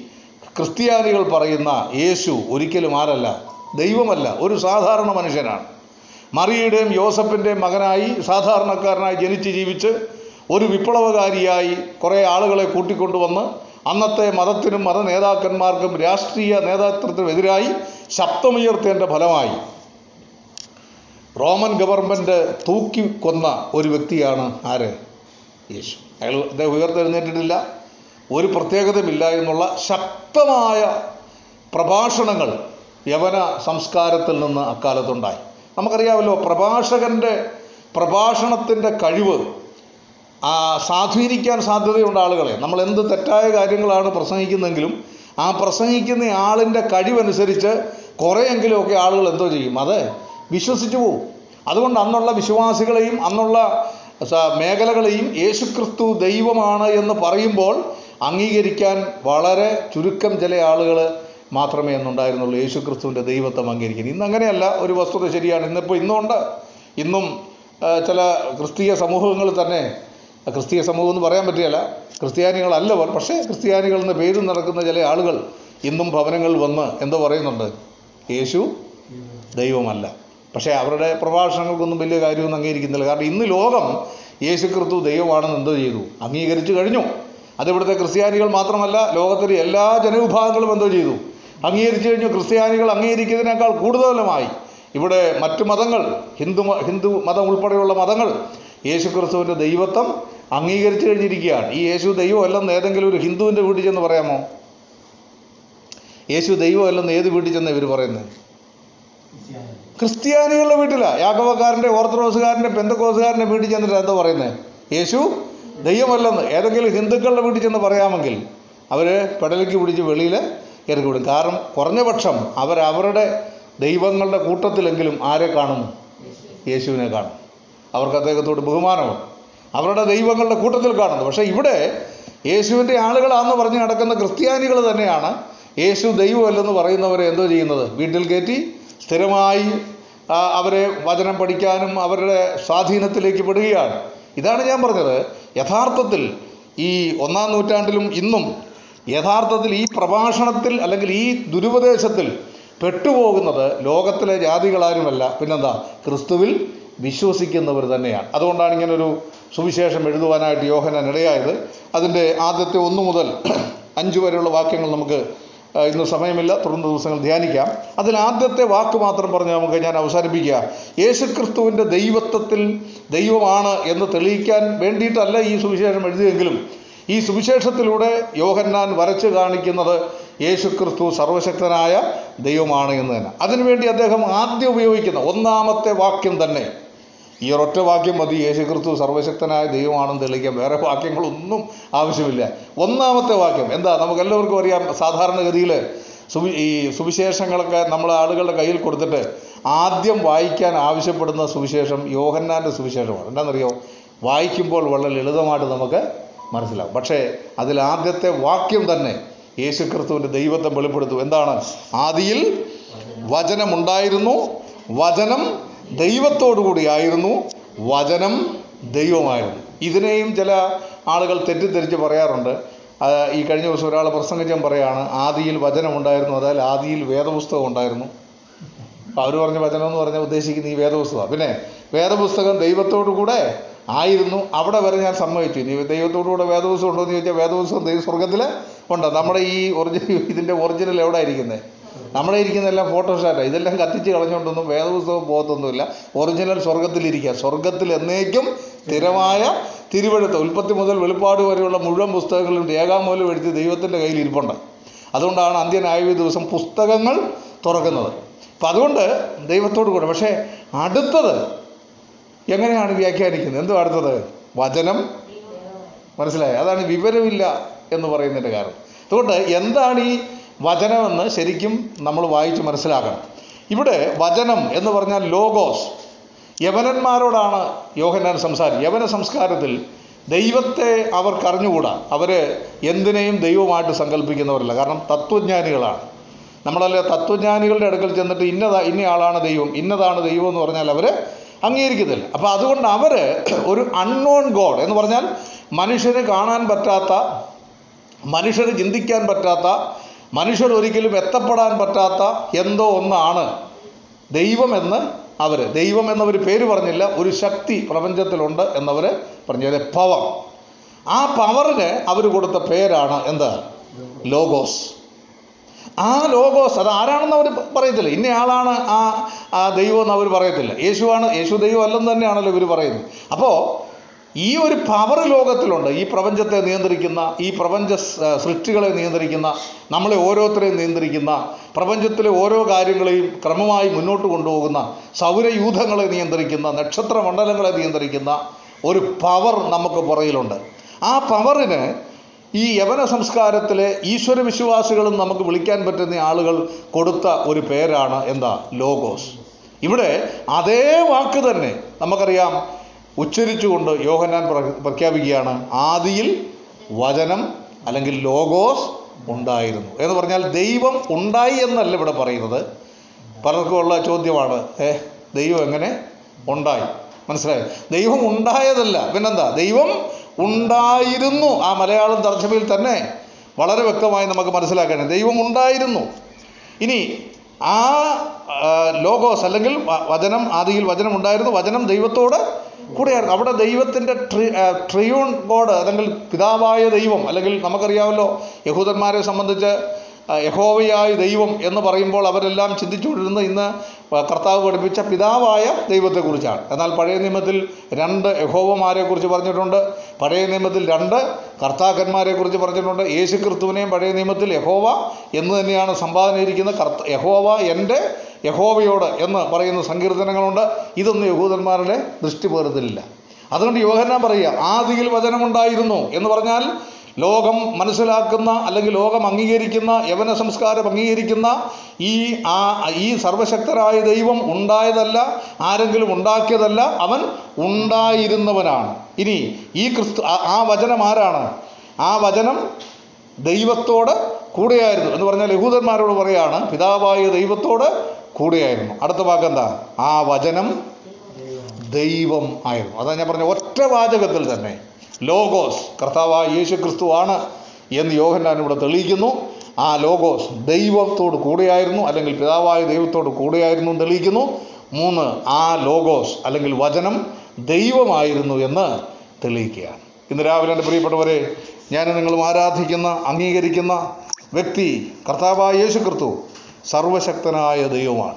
ക്രിസ്ത്യാനികൾ പറയുന്ന യേശു ഒരിക്കലും ആരല്ല. ദൈവമല്ല ഒരു സാധാരണ മനുഷ്യനാണ്. മറിയുടെയും യോസഫിന്റെയും മകനായി സാധാരണക്കാരനായി ജനിച്ച് ജീവിച്ച് ഒരു വിപ്ലവകാരിയായി കുറേ ആളുകളെ കൂട്ടിക്കൊണ്ടുവന്ന് അന്നത്തെ മതത്തിനും മത നേതാക്കന്മാർക്കും രാഷ്ട്രീയ നേതൃത്വത്തിനെതിരായി ശബ്ദമുയർത്തേണ്ട ഫലമായി. റോമൻ ഗവൺമെന്റ് തൂക്കി കൊന്ന ഒരു വ്യക്തിയാണ് ആര്? യേശു. അയാൾ അദ്ദേഹം ഉയർത്തെഴുന്നേറ്റിട്ടില്ല. ഒരു പ്രത്യേകതയുമില്ല എന്നുള്ള ശക്തമായ പ്രഭാഷണങ്ങൾ യവന സംസ്കാരത്തിൽ നിന്ന് അക്കാലത്തുണ്ടായി. നമുക്കറിയാമല്ലോ പ്രഭാഷകന്റെ പ്രഭാഷണത്തിന്റെ കഴിവ് സ്വാധീനിക്കാൻ സാധ്യതയുണ്ട് ആളുകളെ. നമ്മൾ എന്ത് തെറ്റായ കാര്യങ്ങളാണ് പ്രസംഗിക്കുന്നതെങ്കിലും ആ പ്രസംഗിക്കുന്ന ആളിന്റെ കഴിവനുസരിച്ച് കുറേയെങ്കിലുമൊക്കെ ആളുകൾ എന്തോ ചെയ്യും. അത് വിശ്വസിച്ചു പോവും. അതുകൊണ്ട് അന്നുള്ള വിശ്വാസികളെയും അന്നുള്ള മേഖലകളെയും യേശുക്രിസ്തു ദൈവമാണ് എന്ന് പറയുമ്പോൾ അംഗീകരിക്കാൻ വളരെ ചുരുക്കം ചില ആളുകൾ മാത്രമേ അന്നുണ്ടായിരുന്നുള്ളൂ യേശുക്രിസ്തുവിന്റെ ദൈവത്വം അംഗീകരിക്കുന്നത്. ഇന്ന് അങ്ങനെയല്ല. ഒരു വസ്തുത ശരിയാണ്. ഇന്നിപ്പോൾ ഇന്നുണ്ട്. ഇന്നും ചില ക്രിസ്തീയ സമൂഹങ്ങൾ തന്നെ ക്രിസ്തീയ സമൂഹം എന്ന് പറയാൻ പറ്റിയല്ല ക്രിസ്ത്യാനികളല്ലവർ പക്ഷേ ക്രിസ്ത്യാനികൾ എന്ന പേരിൽ നടക്കുന്ന ചില ആളുകൾ ഇന്നും ഭവനങ്ങളിൽ വന്ന് എന്തോ പറയുന്നുണ്ട്? യേശു ദൈവമല്ല. പക്ഷേ അവരുടെ പ്രഭാഷണങ്ങൾക്കൊന്നും വലിയ കാര്യമൊന്നും അംഗീകരിക്കുന്നില്ല. കാരണം ഇന്ന് ലോകം യേശു ക്രിസ്തു ദൈവമാണെന്ന് എന്തോ ചെയ്തു? അംഗീകരിച്ചു കഴിഞ്ഞു. അതിവിടുത്തെ ക്രിസ്ത്യാനികൾ മാത്രമല്ല ലോകത്തിലെ എല്ലാ ജനവിഭാഗങ്ങളും എന്തോ ചെയ്തു? അംഗീകരിച്ചു കഴിഞ്ഞു. ക്രിസ്ത്യാനികൾ അംഗീകരിക്കുന്നതിനേക്കാൾ കൂടുതലുമായി. ഇവിടെ മറ്റു മതങ്ങൾ ഹിന്ദു ഹിന്ദു മതം ഉൾപ്പെടെയുള്ള മതങ്ങൾ യേശു ക്രിസ്തുവിന്റെ ദൈവത്വം അംഗീകരിച്ചു കഴിഞ്ഞിരിക്കുകയാണ്. ഈ യേശു ദൈവമല്ലെന്ന് ഏതെങ്കിലും ഒരു ഹിന്ദുവിന്റെ വീട്ടിൽ ചെന്ന് പറയാമോ? യേശു ദൈവമല്ലെന്ന് ഏത് വീട്ടിൽ ചെന്ന് ഇവർ പറയുന്നത് ക്രിസ്ത്യാനികളുടെ വീട്ടിലാണ് യാഗവക്കാരന്റെ ഓർത്തഡോക്സുകാരന്റെ പെന്തക്കോസുകാരന്റെ വീട്ടിൽ ചെന്നിട്ട് എന്താ പറയുന്നത് യേശു ദൈവമല്ലെന്ന്. ഏതെങ്കിലും ഹിന്ദുക്കളുടെ വീട്ടിൽ ചെന്ന് പറയാമെങ്കിൽ അവർ പെടലിക്ക് പിടിച്ച് വെളിയിൽ ഇറക്കി വിടും കാരണം കുറഞ്ഞ പക്ഷം അവർ അവരുടെ ദൈവങ്ങളുടെ കൂട്ടത്തിലെങ്കിലും ആരെ കാണും? യേശുവിനെ കാണും. അവർക്ക് അദ്ദേഹത്തോട് ബഹുമാനമുണ്ട്. അവരുടെ ദൈവങ്ങളുടെ കൂട്ടത്തിൽ കാണുന്നു. പക്ഷേ ഇവിടെ യേശുവിന്റെ ആളുകളാണെന്ന് പറഞ്ഞ് നടക്കുന്ന ക്രിസ്ത്യാനികൾ തന്നെയാണ് യേശു ദൈവമല്ലെന്ന് പറയുന്നവരെ എന്തോ ചെയ്യുന്നത്? വീട്ടിൽ കയറ്റി സ്ഥിരമായി അവരെ വചനം പഠിക്കാനും അവരുടെ സ്വാധീനത്തിലേക്ക് പെടുകയാണ്. ഇതാണ് ഞാൻ പറഞ്ഞത്. യഥാർത്ഥത്തിൽ ഈ ഒന്നാം നൂറ്റാണ്ടിലും ഇന്നും യഥാർത്ഥത്തിൽ ഈ പ്രഭാഷണത്തിൽ അല്ലെങ്കിൽ ഈ ദുരുപദേശത്തിൽ പെട്ടുപോകുന്നത് ലോകത്തിലെ ജാതികളാരുമല്ല. പിന്നെന്താ? ക്രിസ്തുവിൽ വിശ്വസിക്കുന്നവർ തന്നെയാണ്. അതുകൊണ്ടാണ് ഇങ്ങനൊരു സുവിശേഷം എഴുതുവാനായിട്ട് യോഹനാൻ ഇടയായത്. അതിന്റെ ആദ്യത്തെ ഒന്ന് മുതൽ അഞ്ച് വരെയുള്ള വാക്യങ്ങൾ നമുക്ക് ഇന്ന് സമയമില്ല. തുടർന്ന് ദിവസങ്ങൾ ധ്യാനിക്കാം. അതിൽ ആദ്യത്തെ വാക്ക് മാത്രം പറഞ്ഞ് നമുക്ക് ഞാൻ അവസാനിപ്പിക്കുക. യേശുക്രിസ്തുവിന്റെ ദൈവത്വത്തിൽ ദൈവമാണ് എന്ന് തെളിയിക്കാൻ വേണ്ടിയിട്ടല്ല ഈ സുവിശേഷം എഴുതിയെങ്കിലും ഈ സുവിശേഷത്തിലൂടെ യോഹന്നാൻ വരച്ചു കാണിക്കുന്നത് യേശുക്രിസ്തു സർവശക്തനായ ദൈവമാണ് എന്ന് തന്നെ. അതിനുവേണ്ടി അദ്ദേഹം ആദ്യം ഉപയോഗിക്കുന്ന ഒന്നാമത്തെ വാക്യം തന്നെ. ഈ ഒരൊറ്റ വാക്യം മതി. യേശുക്രിസ്തു സർവശക്തനായ ദൈവമാണെന്ന് തെളിയിക്കാൻ വേറെ വാക്യങ്ങളൊന്നും ആവശ്യമില്ല. ഒന്നാമത്തെ വാക്യം എന്താ? നമുക്ക് എല്ലാവർക്കും അറിയാം സാധാരണഗതിയിൽ സുവി ഈ സുവിശേഷങ്ങളൊക്കെ നമ്മൾ ആളുകളുടെ കയ്യിൽ കൊടുത്തിട്ട് ആദ്യം വായിക്കാൻ ആവശ്യപ്പെടുന്ന സുവിശേഷം യോഹന്നാന്റെ സുവിശേഷമാണ്. എന്താണെന്നറിയോ? വായിക്കുമ്പോൾ വളരെ ലളിതമായിട്ട് നമുക്ക് മനസ്സിലാവും. പക്ഷേ അതിൽ ആദ്യത്തെ വാക്യം തന്നെ യേശു ക്രിസ്തുവിന്റെ ദൈവത്തെ വെളിപ്പെടുത്തും. എന്താണ്? ആദിയിൽ വചനമുണ്ടായിരുന്നു വചനം ദൈവത്തോടു കൂടിയായിരുന്നു വചനം ദൈവമായിരുന്നു. ഇതിനെയും ചില ആളുകൾ തെറ്റിദ്ധരിച്ച് പറയാറുണ്ട്. ഈ കഴിഞ്ഞ ദിവസം ഒരാൾ പ്രസംഗിച്ചാൽ പറയാണ് ആദിയിൽ വചനമുണ്ടായിരുന്നു അതായത് ആദിയിൽ വേദപുസ്തകം ഉണ്ടായിരുന്നു. അവർ പറഞ്ഞ വചനം എന്ന് പറഞ്ഞാൽ ഉദ്ദേശിക്കുന്ന ഈ വേദപുസ്തകം പിന്നെ വേദപുസ്തകം ദൈവത്തോടു കൂടെ ആയിരുന്നു. അവിടെ വരെ ഞാൻ സമ്മതിച്ചു. ഇനി ദൈവത്തോടു കൂടെ ഉണ്ടോ എന്ന് ചോദിച്ചാൽ വേദപുസ്തകം ദൈവ സ്വർഗത്തിൽ ഉണ്ട്. നമ്മുടെ ഈ ഒറിജിനൽ ഇതിന്റെ ഒറിജിനൽ എവിടെ ഇരിക്കുന്നത് നമ്മുടെ ഇരിക്കുന്നതെല്ലാം ഫോട്ടോഷാറ്റാണ് ഇതെല്ലാം കത്തിച്ച് കളഞ്ഞുകൊണ്ടൊന്നും വേദപുസ്തകം പോകത്തൊന്നുമില്ല ഒറിജിനൽ സ്വർഗത്തിലിരിക്കുക സ്വർഗത്തിൽ എന്നേക്കും സ്ഥിരമായ തിരുവഴുത്ത്. ഉൽപ്പത്തി മുതൽ വെളിപ്പാട് വരെയുള്ള മുഴുവൻ പുസ്തകങ്ങളും രേഖാമൂലം എടുത്ത് ദൈവത്തിന്റെ കയ്യിൽ ഇരിപ്പുണ്ട്. അതുകൊണ്ടാണ് അന്ത്യനായ ദിവസം പുസ്തകങ്ങൾ തുറക്കുന്നത്. അപ്പം അതുകൊണ്ട് ദൈവത്തോട് കൂടെ. പക്ഷേ അടുത്തത് എങ്ങനെയാണ് വ്യാഖ്യാനിക്കുന്നത്? എന്തോ അടുത്തത്? വചനം? മനസ്സിലായി? അതാണ് വിവരമില്ല എന്ന് പറയുന്നതിന്റെ കാരണം. അതുകൊണ്ട് എന്താണ് ഈ വചനമെന്ന് ശരിക്കും നമ്മൾ വായിച്ച് മനസ്സിലാക്കണം. ഇവിടെ വചനം എന്ന് പറഞ്ഞാൽ ലോഗോസ്. യവനന്മാരോടാണ് യോഹന്നാൻ സംസാരം യവന സംസ്കാരത്തിൽ ദൈവത്തെ അവർക്ക് അറിഞ്ഞുകൂടാ. അവർ എന്തിനേയും ദൈവമായിട്ട് സങ്കല്പിക്കുന്നവരല്ല. കാരണം തത്വജ്ഞാനികളാണ്. നമ്മളല്ലേ തത്വജ്ഞാനികളുടെ അടുക്കൽ ചെന്നിട്ട് ഇന്നതാ ഇന്നയാളാണ് ദൈവം ഇന്നതാണ് ദൈവം എന്ന് പറഞ്ഞാൽ അവർ അംഗീകരിക്കത്തില്ല അപ്പോൾ അതുകൊണ്ട് അവർ ഒരു അൺനോൺ ഗോഡ് എന്ന് പറഞ്ഞാൽ മനുഷ്യന് കാണാൻ പറ്റാത്ത മനുഷ്യന് ചിന്തിക്കാൻ പറ്റാത്ത മനുഷ്യർ ഒരിക്കലും എത്തപ്പെടാൻ പറ്റാത്ത എന്തോ ഒന്നാണ് ദൈവമെന്ന് അവർ ദൈവം എന്നവർ പേര് പറഞ്ഞില്ല. ഒരു ശക്തി പ്രപഞ്ചത്തിലുണ്ട് എന്നവർ പറഞ്ഞു. അതെ പവർ ആ പവറിന് അവർ കൊടുത്ത പേരാണ് എന്താ? ലോഗോസ് ആ ലോഗോസ് അത് ആരാണെന്ന് അവർ പറയത്തില്ല. ഇന്നയാളാണ് ആ ആ ദൈവം എന്ന് അവർ പറയത്തില്ല. യേശുവാണ് യേശു ദൈവം അല്ലെന്ന് തന്നെയാണല്ലോ ഇവർ പറയുന്നത്. അപ്പോൾ ഈ ഒരു പവർ ലോകത്തിലുണ്ട്. ഈ പ്രപഞ്ചത്തെ നിയന്ത്രിക്കുന്ന ഈ പ്രപഞ്ച സൃഷ്ടികളെ നിയന്ത്രിക്കുന്ന നമ്മളെ ഓരോരുത്തരെയും നിയന്ത്രിക്കുന്ന പ്രപഞ്ചത്തിലെ ഓരോ കാര്യങ്ങളെയും ക്രമമായി മുന്നോട്ട് കൊണ്ടുപോകുന്ന സൗരയൂഥങ്ങളെ നിയന്ത്രിക്കുന്ന നക്ഷത്ര മണ്ഡലങ്ങളെ നിയന്ത്രിക്കുന്ന ഒരു പവർ നമുക്ക് പുറകിലുണ്ട്. ആ പവറിന് ഈ യവന സംസ്കാരത്തിലെ ഈശ്വര വിശ്വാസികളും നമുക്ക് വിളിക്കാൻ പറ്റുന്ന ആളുകൾ കൊടുത്ത ഒരു പേരാണ് എന്താ? ലോഗോസ്. ഇവിടെ അതേ വാക്ക് തന്നെ നമുക്കറിയാം. ഉച്ചരിച്ചുകൊണ്ട് യോഹനാൻ പ്രഖ്യാപിക്കുകയാണ്. ആദിയിൽ വചനം അല്ലെങ്കിൽ ലോഗോസ് ഉണ്ടായിരുന്നു. എന്ന് പറഞ്ഞാൽ ദൈവം ഉണ്ടായി എന്നല്ല ഇവിടെ പറയുന്നത്. പലർക്കുമുള്ള ചോദ്യമാണ് ഏ ദൈവം എങ്ങനെ ഉണ്ടായി? മനസ്സിലായോ? ദൈവം ഉണ്ടായതല്ല. പിന്നെന്താ? ദൈവം ഉണ്ടായിരുന്നു. ആ മലയാളം തർജമയിൽ തന്നെ വളരെ വ്യക്തമായി നമുക്ക് മനസ്സിലാക്കണം ദൈവം ഉണ്ടായിരുന്നു. ഇനി ആ ലോഗോസ് അല്ലെങ്കിൽ വചനം ആദിയിൽ വചനം ഉണ്ടായിരുന്നു. വചനം ദൈവത്തോട് കൂടെയായിരുന്നു. അവിടെ ദൈവത്തിന്റെ ട്രി ട്രിയൂൺ ഗോഡ് അല്ലെങ്കിൽ പിതാവായ ദൈവം അല്ലെങ്കിൽ നമുക്കറിയാമല്ലോ യഹൂദന്മാരെ സംബന്ധിച്ച് യഹോവയായ ദൈവം എന്ന് പറയുമ്പോൾ അവരെല്ലാം ചിന്തിച്ചുകൊണ്ടിരുന്നത് ഇന്ന് കർത്താവ് പഠിപ്പിച്ച പിതാവായ ദൈവത്തെക്കുറിച്ചാണ്. എന്നാൽ പഴയ നിയമത്തിൽ രണ്ട് യഹോവമാരെക്കുറിച്ച് പറഞ്ഞിട്ടുണ്ട്. പഴയ നിയമത്തിൽ രണ്ട് കർത്താക്കന്മാരെക്കുറിച്ച് പറഞ്ഞിട്ടുണ്ട്. യേശു ക്രിസ്തുവിനെയും പഴയ നിയമത്തിൽ യഹോവ എന്ന് തന്നെയാണ് സംഭാവന ഇരിക്കുന്നത് കർത്ത യഹോവ എന്റെ യഹോവയോട് എന്ന് പറയുന്ന സങ്കീർത്തനങ്ങളുണ്ട്. ഇതൊന്നും യഹൂദന്മാരുടെ ദൃഷ്ടി പേർത്തില്ല അതുകൊണ്ട് യോഹന്നാൻ പറയുക ആദിയിൽ വചനമുണ്ടായിരുന്നു എന്ന് പറഞ്ഞാൽ ലോകം മനസ്സിലാക്കുന്ന അല്ലെങ്കിൽ ലോകം അംഗീകരിക്കുന്ന യവന സംസ്കാരം അംഗീകരിക്കുന്ന ഈ ആ ഈ സർവശക്തരായ ദൈവം ഉണ്ടായതല്ല ആരെങ്കിലും ഉണ്ടാക്കിയതല്ല അവൻ ഉണ്ടായിരുന്നവനാണ്. ഇനി ഈ ക്രിസ്തു ആ- വചനം ആരാണ്? ആ വചനം ദൈവത്തോട് കൂടെയായിരുന്നു എന്ന് പറഞ്ഞാൽ യഹൂദന്മാരോട് പറയാണ് പിതാവായ ദൈവത്തോട് കൂടെയായിരുന്നു. അടുത്ത വാക്കെന്താ ആ വചനം ദൈവം ആയിരുന്നു. അതാ ഞാൻ പറഞ്ഞ ഒറ്റ വാചകത്തിൽ തന്നെ. ലോഗോസ് കർത്താവായ യേശു ക്രിസ്തു ആണ് എന്ന് യോഹന്നാൻ ഇവിടെ തെളിയിക്കുന്നു. ആ ലോഗോസ് ദൈവത്തോട് കൂടെയായിരുന്നു അല്ലെങ്കിൽ പിതാവായ ദൈവത്തോട് കൂടെയായിരുന്നു തെളിയിക്കുന്നു. മൂന്ന് ആ ലോഗോസ് അല്ലെങ്കിൽ വചനം ദൈവമായിരുന്നു എന്ന് തെളിയിക്കുകയാണ്. ഇന്ന് രാവിലെ എന്റെ പ്രിയപ്പെട്ടവരെ ഞാൻ നിങ്ങളും ആരാധിക്കുന്ന അംഗീകരിക്കുന്ന വ്യക്തി കർത്താവായ യേശു ക്രിസ്തു സർവശക്തനായ ദൈവമാണ്.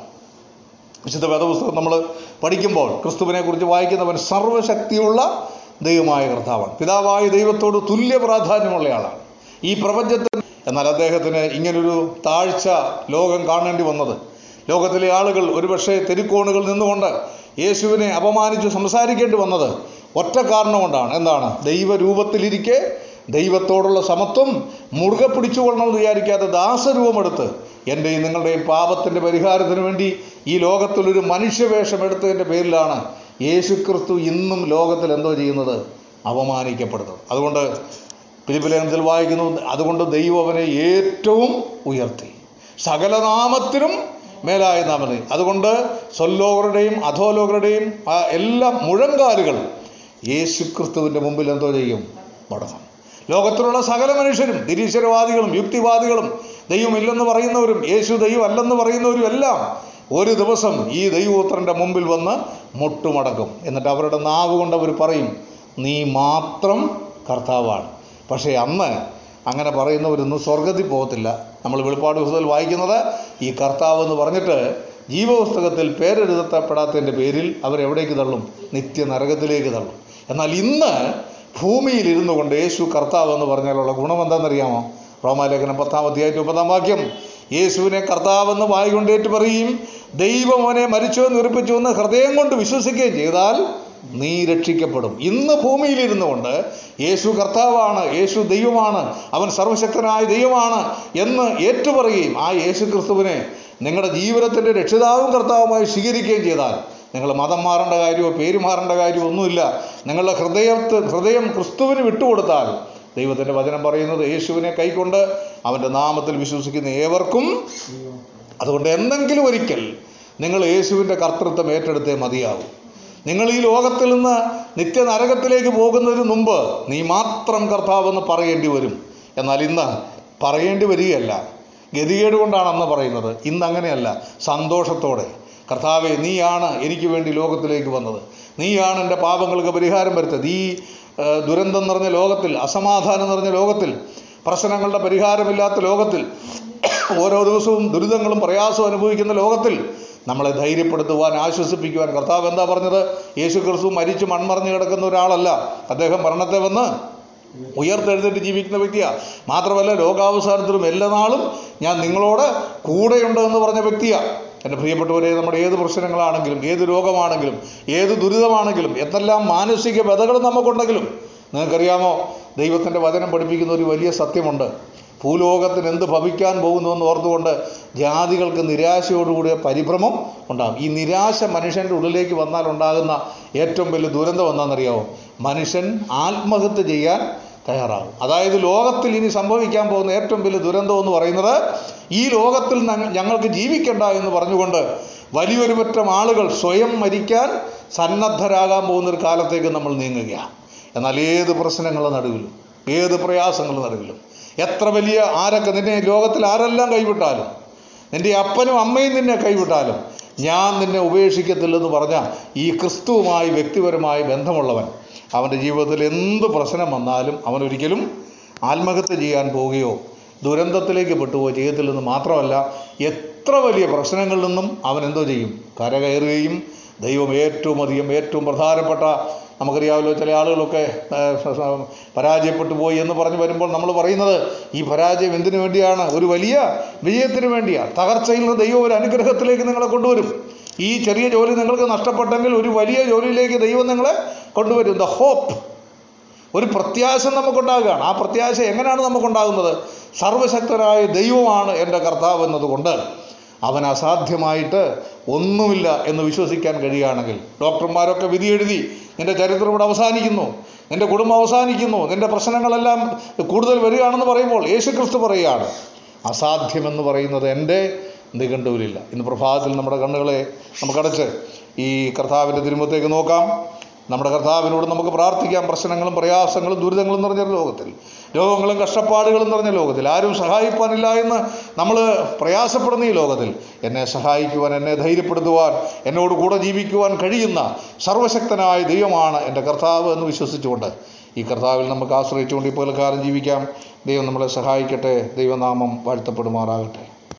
വിശുദ്ധ വേദപുസ്തകം നമ്മൾ പഠിക്കുമ്പോൾ ക്രിസ്തുവിനെ കുറിച്ച് വായിക്കുന്നവൻ സർവശക്തിയുള്ള ദൈവമായ കർത്താവാണ്. പിതാവായ ദൈവത്തോട് തുല്യ പ്രാധാന്യമുള്ള ആളാണ്. ഈ പ്രപഞ്ചത്തിന് എന്നാൽ അദ്ദേഹത്തിന് ഇങ്ങനൊരു താഴ്ച ലോകം കാണേണ്ടി വന്നത്. ലോകത്തിലെ ആളുകൾ ഒരുപക്ഷെ തെരുക്കോണുകൾ നിന്നുകൊണ്ട് യേശുവിനെ അപമാനിച്ച് സംസാരിക്കേണ്ടി വന്നത് ഒറ്റ കാരണം കൊണ്ടാണ്. എന്താണ്? ദൈവരൂപത്തിലിരിക്കെ ദൈവത്തോടുള്ള സമത്വം മുറുകെ പിടിച്ചുകൊള്ളണമെന്ന് വിചാരിക്കാതെ ദാസരൂപമെടുത്ത് എന്റെയും നിങ്ങളുടെയും പാപത്തിന്റെ പരിഹാരത്തിന് വേണ്ടി ഈ ലോകത്തിലൊരു മനുഷ്യവേഷം എടുത്തതിന്റെ പേരിലാണ് യേശു ക്രിസ്തു ഇന്നും ലോകത്തിൽ എന്തോ ചെയ്യുന്നത്? അപമാനിക്കപ്പെടുന്നത്. അതുകൊണ്ട് പിലിപ്പിലേഖനത്തിൽ വായിക്കുന്നു അതുകൊണ്ട് ദൈവം അവനെ ഏറ്റവും ഉയർത്തി. സകലനാമത്തിനും മേലായ നാമത്തിൽ. അതുകൊണ്ട് സ്വല്ലോകരുടെയും അധോലോകരുടെയും എല്ലാ മുഴങ്കാലുകൾ യേശുക്രിസ്തുവിന്റെ മുമ്പിൽ എന്തോ ചെയ്യും? മുടങ്ങും. ലോകത്തിലുള്ള സകല മനുഷ്യരും നിരീശ്വരവാദികളും യുക്തിവാദികളും ദൈവമില്ലെന്ന് പറയുന്നവരും യേശു ദൈവം അല്ലെന്ന് പറയുന്നവരും എല്ലാം ഒരു ദിവസം ഈ ദൈവപുത്രന്റെ മുമ്പിൽ വന്ന് മുട്ടുമടക്കും. എന്നിട്ട് അവരുടെ നാവ് കൊണ്ട് അവർ പറയും നീ മാത്രം കർത്താവാണ്. പക്ഷേ അന്ന് അങ്ങനെ പറയുന്നവരൊന്നും സ്വർഗത്തിൽ പോകത്തില്ല. നമ്മൾ വെളിപ്പാട് പുസ്തകത്തിൽ വായിക്കുന്നത് ഈ കർത്താവ് എന്ന് പറഞ്ഞിട്ട് ജീവപുസ്തകത്തിൽ പേരെഴുതപ്പെടാത്തതിന്റെ പേരിൽ അവരെവിടേക്ക് തള്ളും? നിത്യ നരകത്തിലേക്ക് തള്ളും. എന്നാൽ ഇന്ന് ഭൂമിയിൽ ഇരുന്നു കൊണ്ട് യേശു കർത്താവ് എന്ന് പറഞ്ഞാലുള്ള ഗുണം എന്താണെന്നറിയാമോ? റോമാലേഖനം പത്താം അധ്യായത്തിൽ മുപ്പതാം വാക്യം യേശുവിനെ കർത്താവെന്ന് വായി കൊണ്ടേറ്റ് പറയും ദൈവം അവനെ മരിച്ചുവെന്ന് ഉറപ്പിച്ചു എന്ന് ഹൃദയം കൊണ്ട് വിശ്വസിക്കുകയും ചെയ്താൽ നീ രക്ഷിക്കപ്പെടും. ഇന്ന് ഭൂമിയിലിരുന്നു കൊണ്ട് യേശു കർത്താവാണ് യേശു ദൈവമാണ് അവൻ സർവശക്തനായ ദൈവമാണ് എന്ന് ഏറ്റുപറയുകയും ആ യേശു ക്രിസ്തുവിനെ നിങ്ങളുടെ ജീവിതത്തിന്റെ രക്ഷിതാവും കർത്താവുമായി സ്വീകരിക്കുകയും ചെയ്താൽ നിങ്ങൾ മതം മാറേണ്ട കാര്യമോ പേര് മാറേണ്ട കാര്യമോ ഒന്നുമില്ല. നിങ്ങളുടെ ഹൃദയത്ത് ഹൃദയം ക്രിസ്തുവിന് വിട്ടുകൊടുത്താൽ ദൈവത്തിന്റെ വചനം പറയുന്നത് യേശുവിനെ കൈക്കൊണ്ട് അവന്റെ നാമത്തിൽ വിശ്വസിക്കുന്ന ഏവർക്കും അതുകൊണ്ട് എന്തെങ്കിലും ഒരിക്കൽ നിങ്ങൾ യേശുവിന്റെ കർത്തൃത്വം ഏറ്റെടുത്തേ മതിയാവും. നിങ്ങൾ ഈ ലോകത്തിൽ നിന്ന് നിത്യ നരകത്തിലേക്ക് പോകുന്നതിന് മുമ്പ് നീ മാത്രം കർത്താവെന്ന് പറയേണ്ടി വരും. എന്നാൽ ഇന്ന് പറയേണ്ടി വരികയല്ല. ഗതികേട് കൊണ്ടാണ് അന്ന് പറയുന്നത്. ഇന്ന് അങ്ങനെയല്ല. സന്തോഷത്തോടെ. കർത്താവെ നീയാണ് എനിക്ക് വേണ്ടി ലോകത്തിലേക്ക് വന്നത്. നീയാണ് എന്റെ പാപങ്ങൾക്ക് പരിഹാരം വരുത്തത് ഈ ദുരന്തം നിറഞ്ഞ ലോകത്തിൽ അസമാധാനം നിറഞ്ഞ ലോകത്തിൽ പ്രശ്നങ്ങളുടെ പരിഹാരമില്ലാത്ത ലോകത്തിൽ ഓരോ ദിവസവും ദുരിതങ്ങളും പ്രയാസവും അനുഭവിക്കുന്ന ലോകത്തിൽ നമ്മളെ ധൈര്യപ്പെടുത്തുവാൻ ആശ്വസിപ്പിക്കുവാൻ കർത്താവ് എന്താ പറഞ്ഞത്? യേശു ക്രിസ്തു മരിച്ചു മൺമറഞ്ഞു കിടക്കുന്ന ഒരാളല്ല. അദ്ദേഹം മരണത്തെ വന്ന് ഉയർത്തെഴുന്നേറ്റ് ജീവിക്കുന്ന വ്യക്തിയാണ് മാത്രമല്ല ലോകാവസാനത്തിലും എല്ലാ നാളും ഞാൻ നിങ്ങളോട് കൂടെയുണ്ട് എന്ന് പറഞ്ഞ വ്യക്തിയാണ് എന്റെ പ്രിയപ്പെട്ടവരെ നമ്മുടെ ഏത് പ്രശ്നങ്ങളാണെങ്കിലും ഏത് രോഗമാണെങ്കിലും ഏത് ദുരിതമാണെങ്കിലും എന്തെല്ലാം മാനസിക വ്യതകൾ നമുക്കുണ്ടെങ്കിലും നിങ്ങൾക്കറിയാമോ? ദൈവത്തിന്റെ വചനം പഠിപ്പിക്കുന്ന ഒരു വലിയ സത്യമുണ്ട്. ഭൂലോകത്തിന് എന്ത് ഭവിക്കാൻ പോകുന്നു എന്ന് ഓർത്തുകൊണ്ട് ജാതികൾക്ക് നിരാശയോടുകൂടിയ പരിഭ്രമം ഉണ്ടാകും. ഈ നിരാശ മനുഷ്യന്റെ ഉള്ളിലേക്ക് വന്നാൽ ഉണ്ടാകുന്ന ഏറ്റവും വലിയ ദുരന്തം എന്താണെന്നറിയാമോ മനുഷ്യൻ ആത്മഹത്യ ചെയ്യാൻ തയ്യാറാകും. അതായത് ലോകത്തിൽ ഇനി സംഭവിക്കാൻ പോകുന്ന ഏറ്റവും വലിയ ദുരന്തം എന്ന് പറയുന്നത് ഈ ലോകത്തിൽ ഞങ്ങ- ഞങ്ങൾക്ക് ജീവിക്കണ്ട എന്ന് പറഞ്ഞുകൊണ്ട് വലിയൊരു പറ്റം ആളുകൾ സ്വയം മരിക്കാൻ സന്നദ്ധരാകാൻ പോകുന്നൊരു കാലത്തേക്ക് നമ്മൾ നീങ്ങുകയാണ്. എന്നാൽ ഏത് പ്രശ്നങ്ങളുടെ നടുവിലും ഏത് പ്രയാസങ്ങളുടെ നടുവിലും എത്ര വലിയ ആരൊക്കെ നിന്നെ ലോകത്തിൽ ആരെല്ലാം കൈവിട്ടാലും നിന്റെ അപ്പനും അമ്മയും നിന്നെ കൈവിട്ടാലും ഞാൻ നിന്നെ ഉപേക്ഷിക്കത്തില്ലെന്ന് പറഞ്ഞ ഈ ക്രിസ്തുവുമായി വ്യക്തിപരമായി ബന്ധമുള്ളവൻ അവന്റെ ജീവിതത്തിൽ എന്ത് പ്രശ്നം വന്നാലും അവൻ ഒരിക്കലും ആത്മഹത്യ ചെയ്യാൻ പോവുകയോ ദുരന്തത്തിലേക്ക് പെട്ടുപോയോ ചെയ്യത്തില്ലെന്ന് മാത്രമല്ല എത്ര വലിയ പ്രശ്നങ്ങളിൽ നിന്നും അവൻ എന്തോ ചെയ്യും? കരകയറുകയും ദൈവം ഏറ്റവും അധികം ഏറ്റവും പ്രധാനപ്പെട്ട നമുക്കറിയാമല്ലോ ചില ആളുകളൊക്കെ പരാജയപ്പെട്ടു പോയി എന്ന് പറഞ്ഞ് വരുമ്പോൾ നമ്മൾ പറയുന്നത് ഈ പരാജയം എന്തിനു വേണ്ടിയാണ്? ഒരു വലിയ വിജയത്തിന് വേണ്ടിയാണ് തകർച്ചയിൽ നിന്ന് ദൈവം ഒരു അനുഗ്രഹത്തിലേക്ക് നിങ്ങളെ കൊണ്ടുവരും. ഈ ചെറിയ ജോലി നിങ്ങൾക്ക് നഷ്ടപ്പെട്ടെങ്കിൽ ഒരു വലിയ ജോലിയിലേക്ക് ദൈവം നിങ്ങളെ കൊണ്ടുവരും. ദ ഹോപ്പ് ഒരു പ്രത്യാശ നമുക്കുണ്ടാകുകയാണ്. ആ പ്രത്യാശ എങ്ങനെയാണ് നമുക്കുണ്ടാകുന്നത്? സർവശക്തനായ ദൈവമാണ് എന്റെ കർത്താവ് എന്നതുകൊണ്ട്. അവൻ അസാധ്യമായിട്ട് ഒന്നുമില്ല എന്ന് വിശ്വസിക്കാൻ കഴിയുകയാണെങ്കിൽ. ഡോക്ടർമാരൊക്കെ വിധി എഴുതി നിന്റെ ചരിത്രം ഇവിടെ അവസാനിക്കുന്നു. നിന്റെ കുടുംബം അവസാനിക്കുന്നു. നിന്റെ പ്രശ്നങ്ങളെല്ലാം കൂടുതൽ വരികയാണെന്ന് പറയുമ്പോൾ യേശു ക്രിസ്തു പറയുകയാണ്. അസാധ്യമെന്ന് പറയുന്നത് എന്റെ നിഘണ്ടുവിലില്ല. ഇന്ന് പ്രഭാതത്തിൽ നമ്മുടെ കണ്ണുകളെ നമുക്കടച്ച് ഈ കർത്താവിന്റെ തിരുമ്പത്തേക്ക് നോക്കാം. നമ്മുടെ കർത്താവിനോട് നമുക്ക് പ്രാർത്ഥിക്കാം. പ്രശ്നങ്ങളും പ്രയാസങ്ങളും ദുരിതങ്ങളും നിറഞ്ഞ ലോകത്തിൽ. രോഗങ്ങളും കഷ്ടപ്പാടുകളും നിറഞ്ഞ ലോകത്തിൽ. ആരും സഹായിപ്പാനില്ല എന്ന് നമ്മൾ പ്രയാസപ്പെടുന്ന ഈ ലോകത്തിൽ. എന്നെ സഹായിക്കുവാൻ എന്നെ ധൈര്യപ്പെടുത്തുവാൻ എന്നോട് കൂടെ ജീവിക്കുവാൻ കഴിയുന്ന സർവശക്തനായ ദൈവമാണ് എന്റെ കർത്താവ് എന്ന് വിശ്വസിച്ചുകൊണ്ട് ഈ കർത്താവിൽ നമുക്ക് ആശ്രയിച്ചുകൊണ്ട് ഇപ്പോൾ കാലം ജീവിക്കാം. ദൈവം നമ്മളെ സഹായിക്കട്ടെ. ദൈവനാമം വാഴ്ത്തപ്പെടുമാറാകട്ടെ.